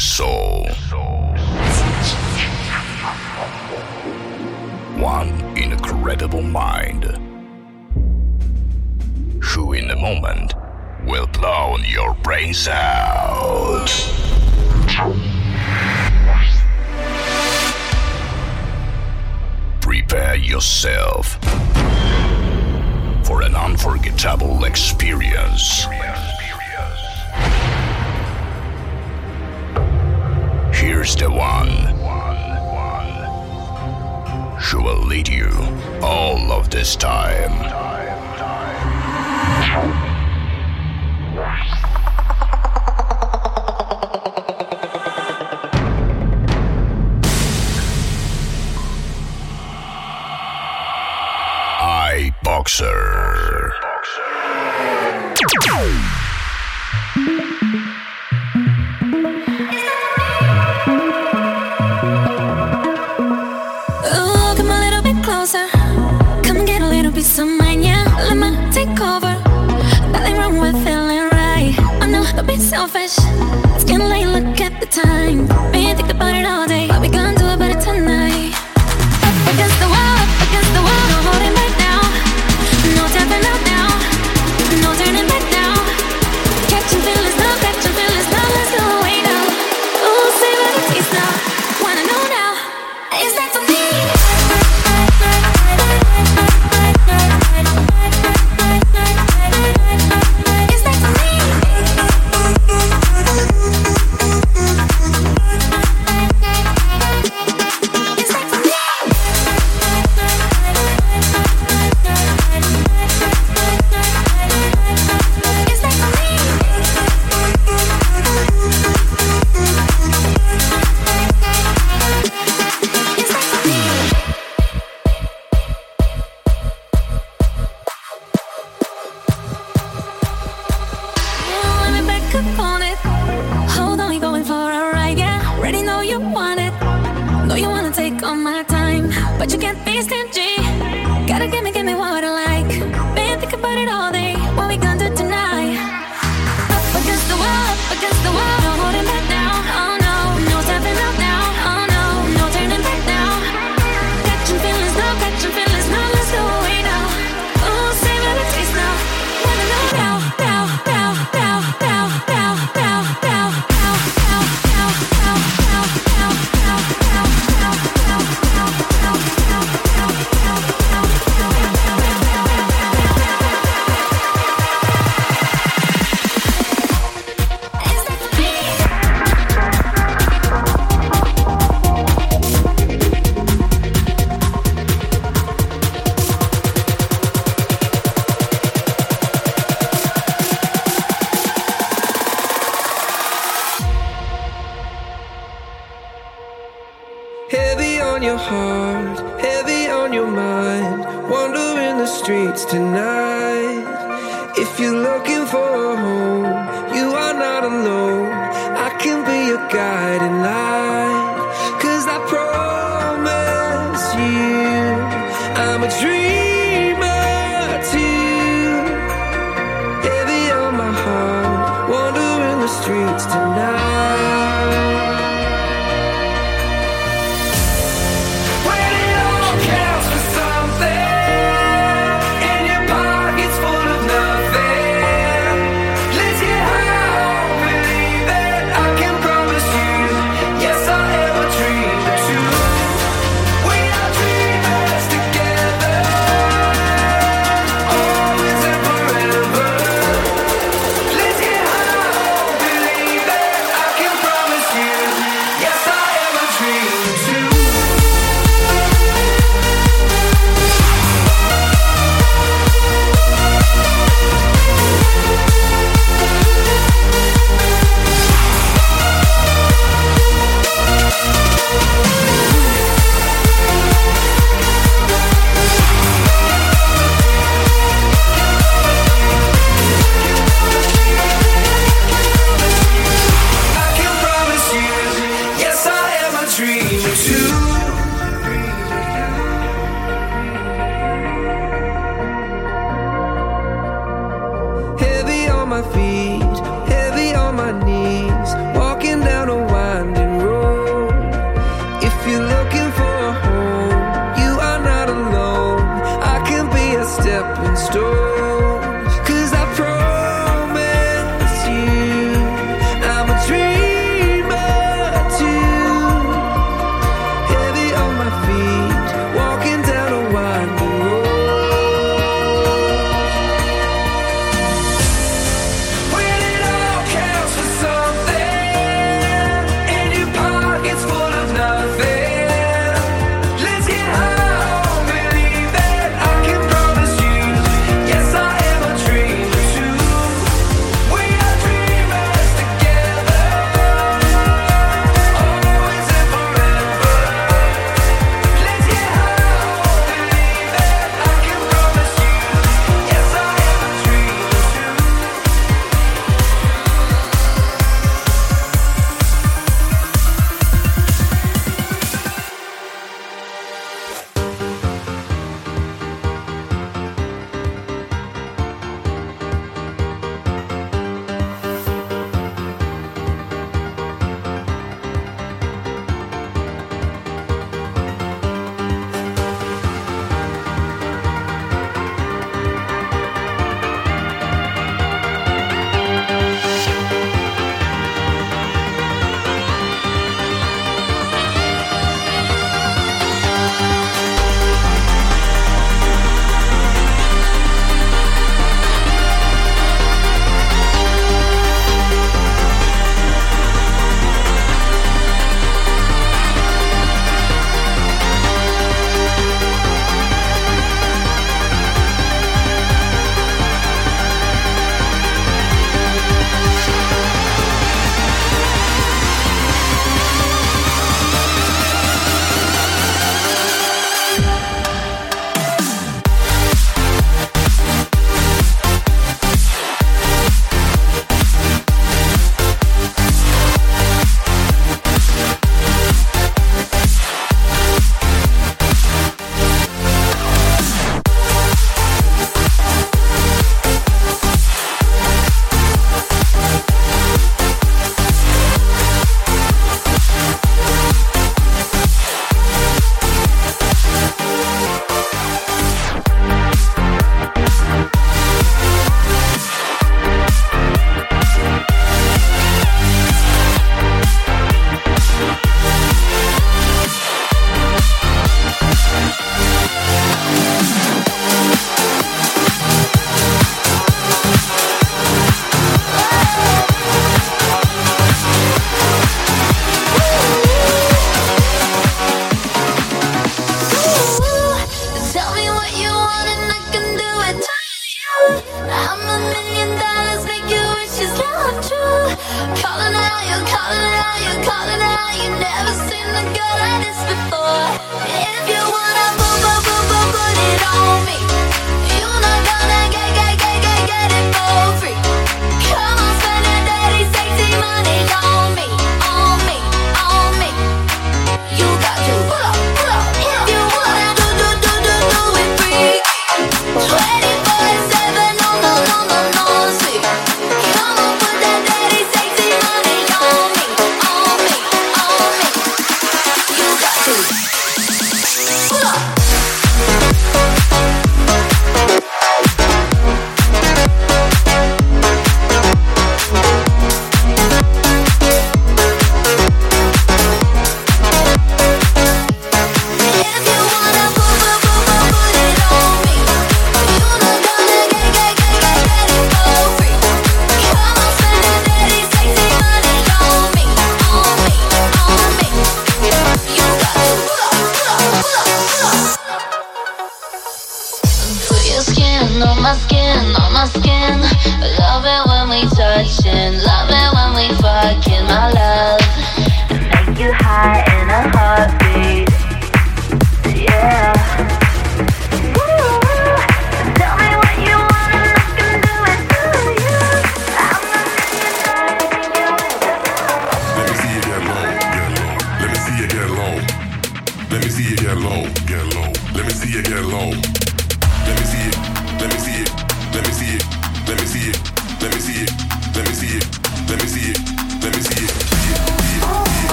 soul. One incredible mind. Who in a moment will blow your brains out.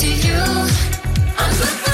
Six, whoa,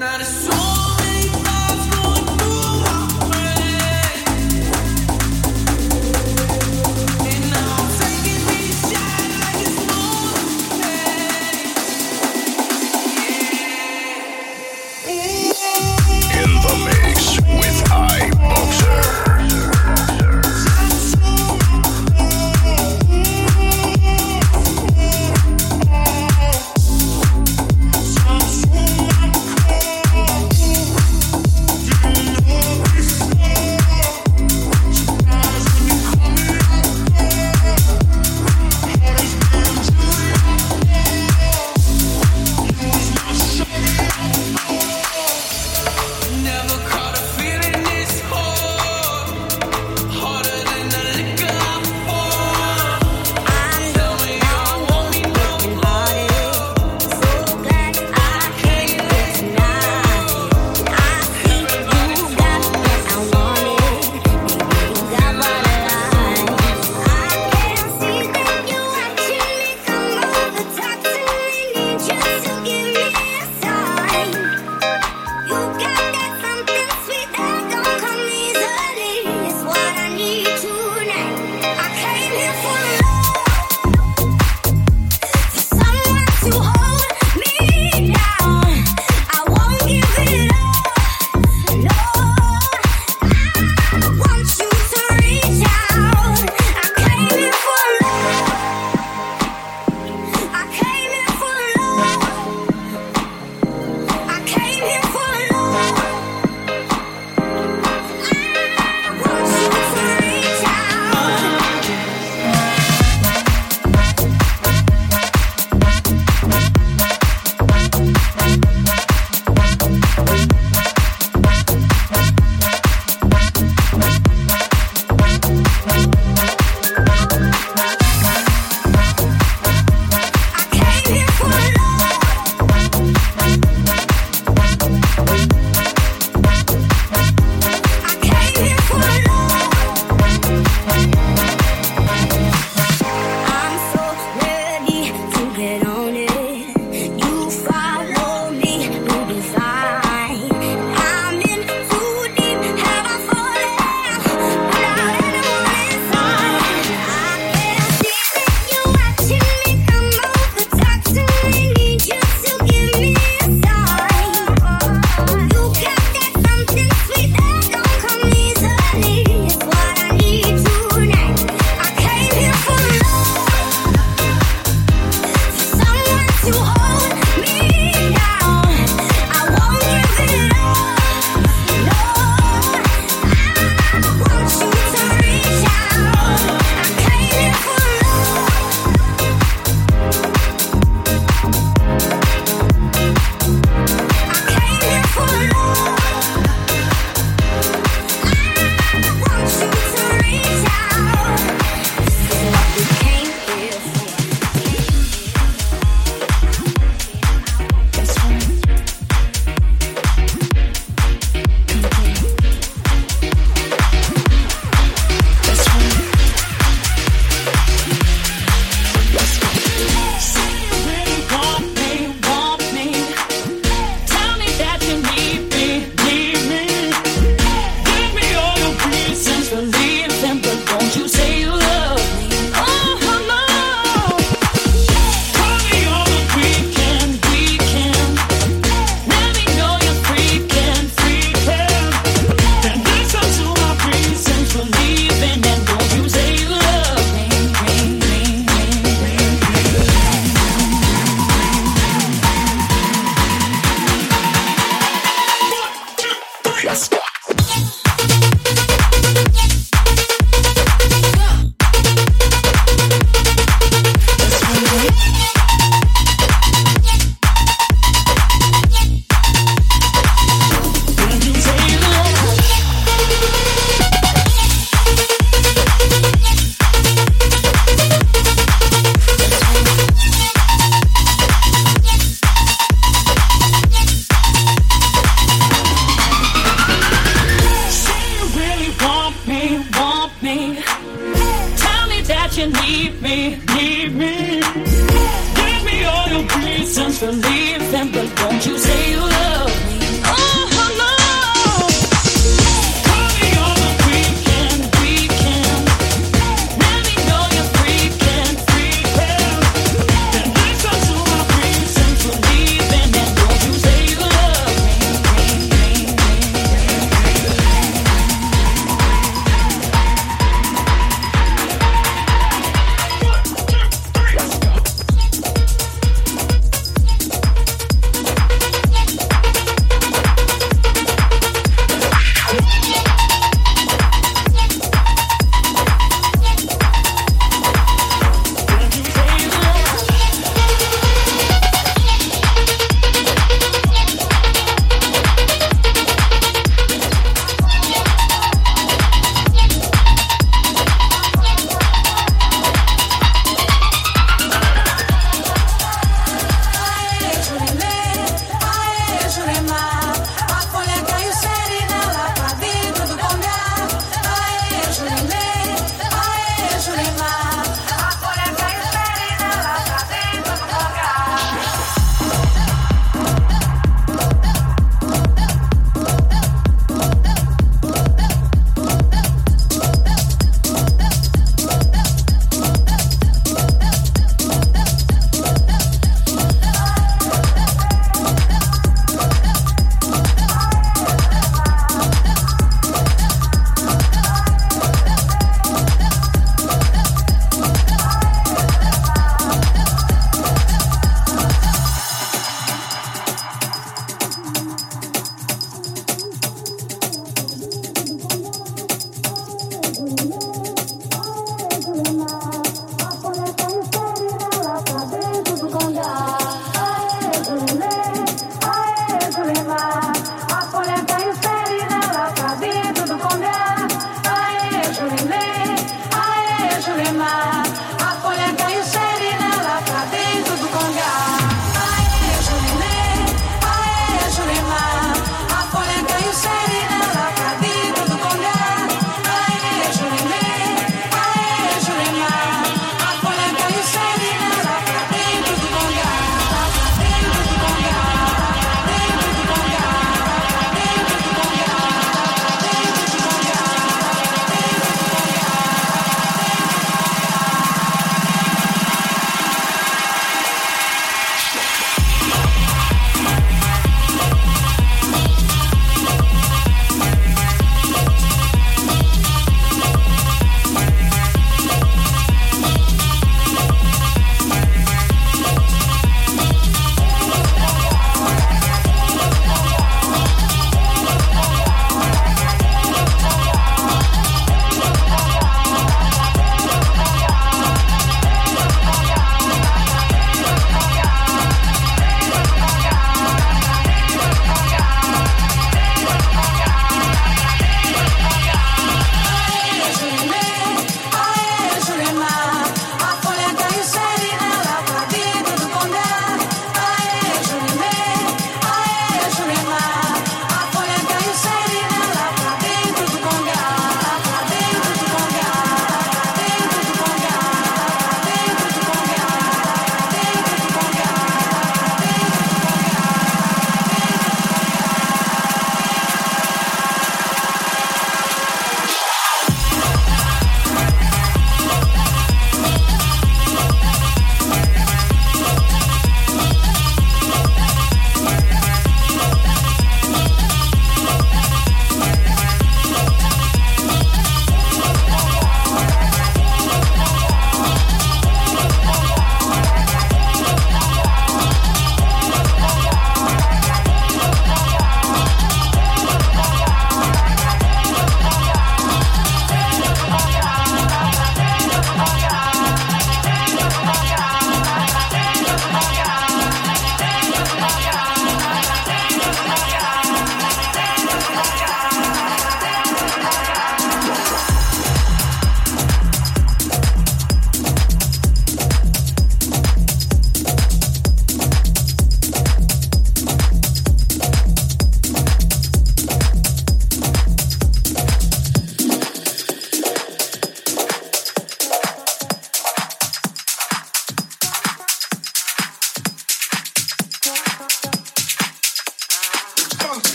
Take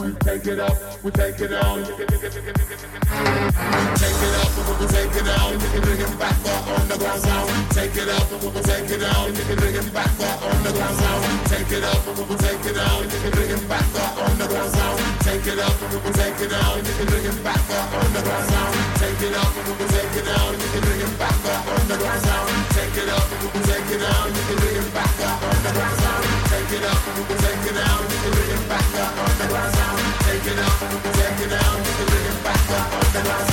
we take it up, we take it on. Take it up, we take it on. Bring it back up on the ground zone. Take it up, we take it on. Bring it back up on the ground zone. Take it up, we take it on. Bring it back up on the ground zone. Take it up, we take it on. Bring it back up on the ground zone. Take it up, we take it on. Bring it back up on the ground zone take it up, take it down, you can bring it back up on the ground sound. Take it up, take it down, you can bring it back up on the ground sound. Take it up, take it down, you can bring it back up on the ground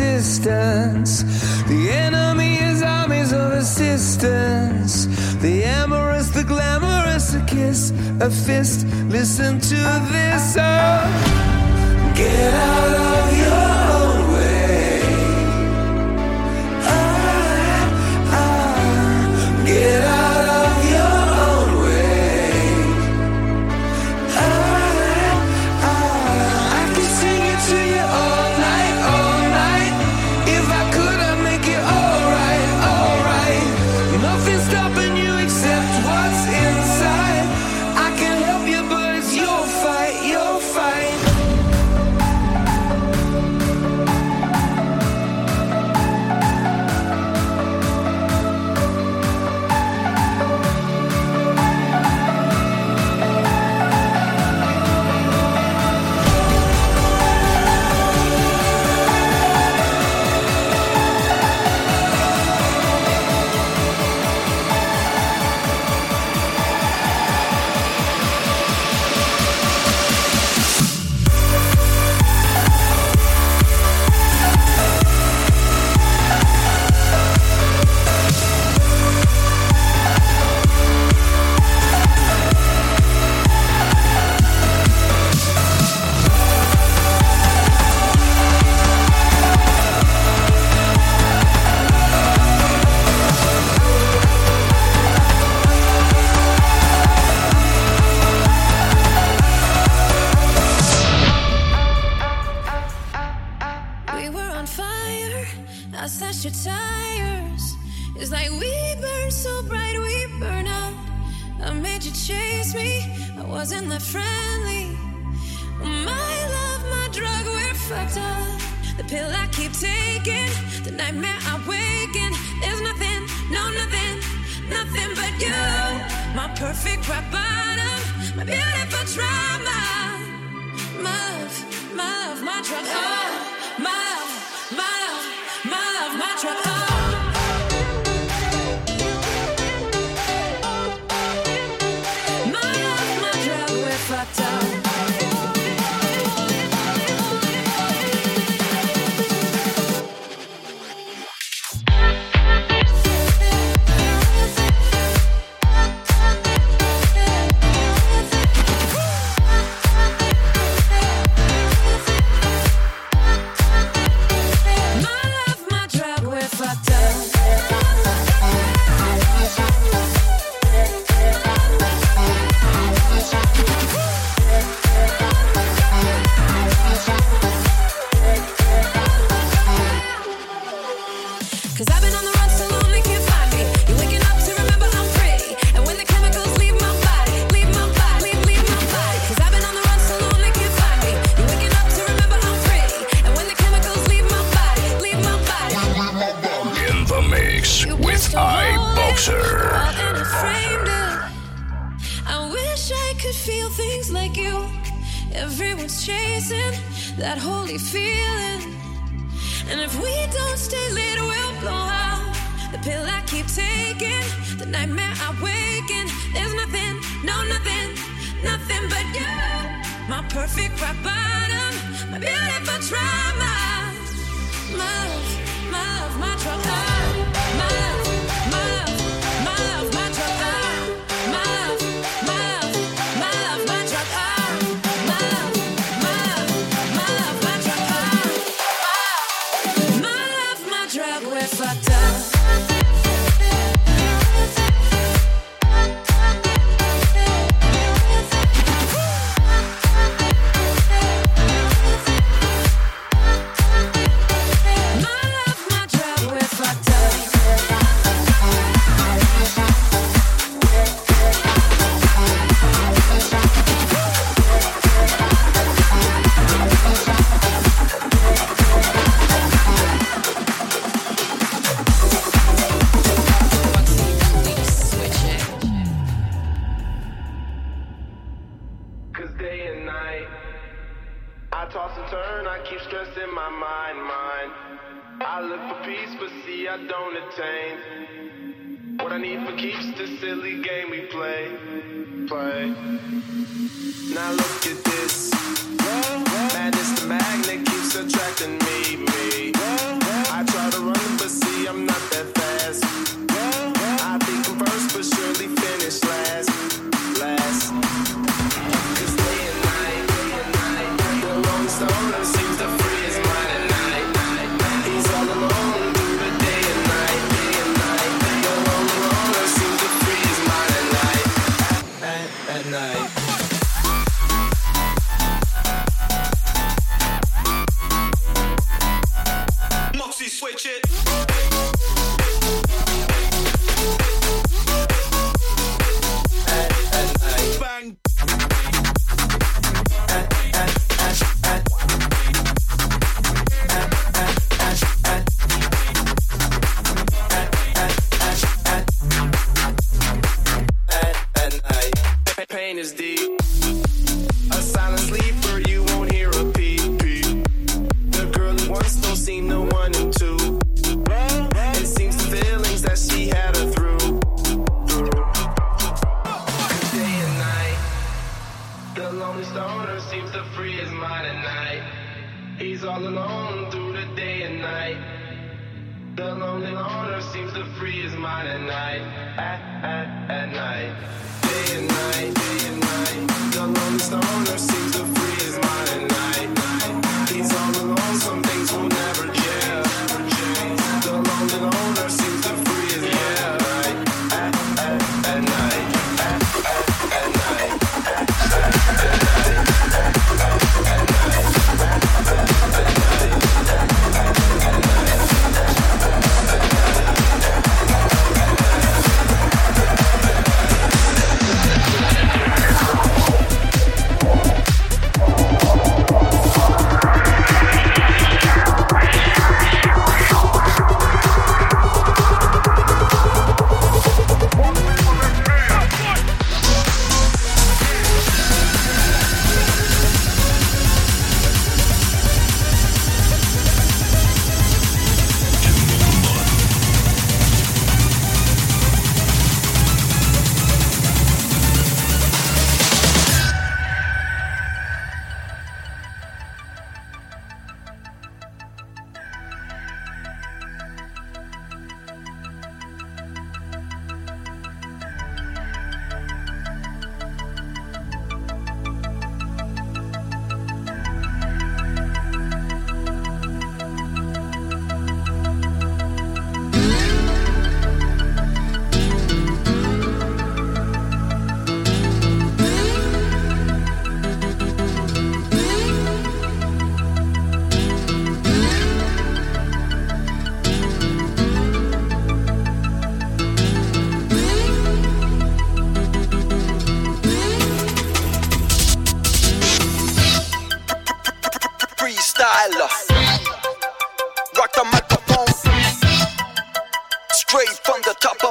existence. The enemy is armies of assistance. The amorous, the glamorous, a kiss, a fist. Listen to this. Oh, get out. wasn't that friendly. My love, my drug, we're fucked up. The pill I keep taking, the nightmare I wake in. There's nothing, no nothing, nothing but you. My perfect rock bottom, my beautiful trauma. My love, my love, my drug, oh, my love.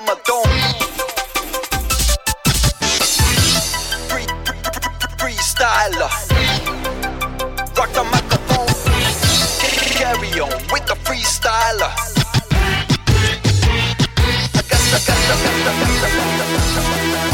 Salvador. Free, freestyler. Rock the microphone. Carry on with the freestyler. I got the, got the, got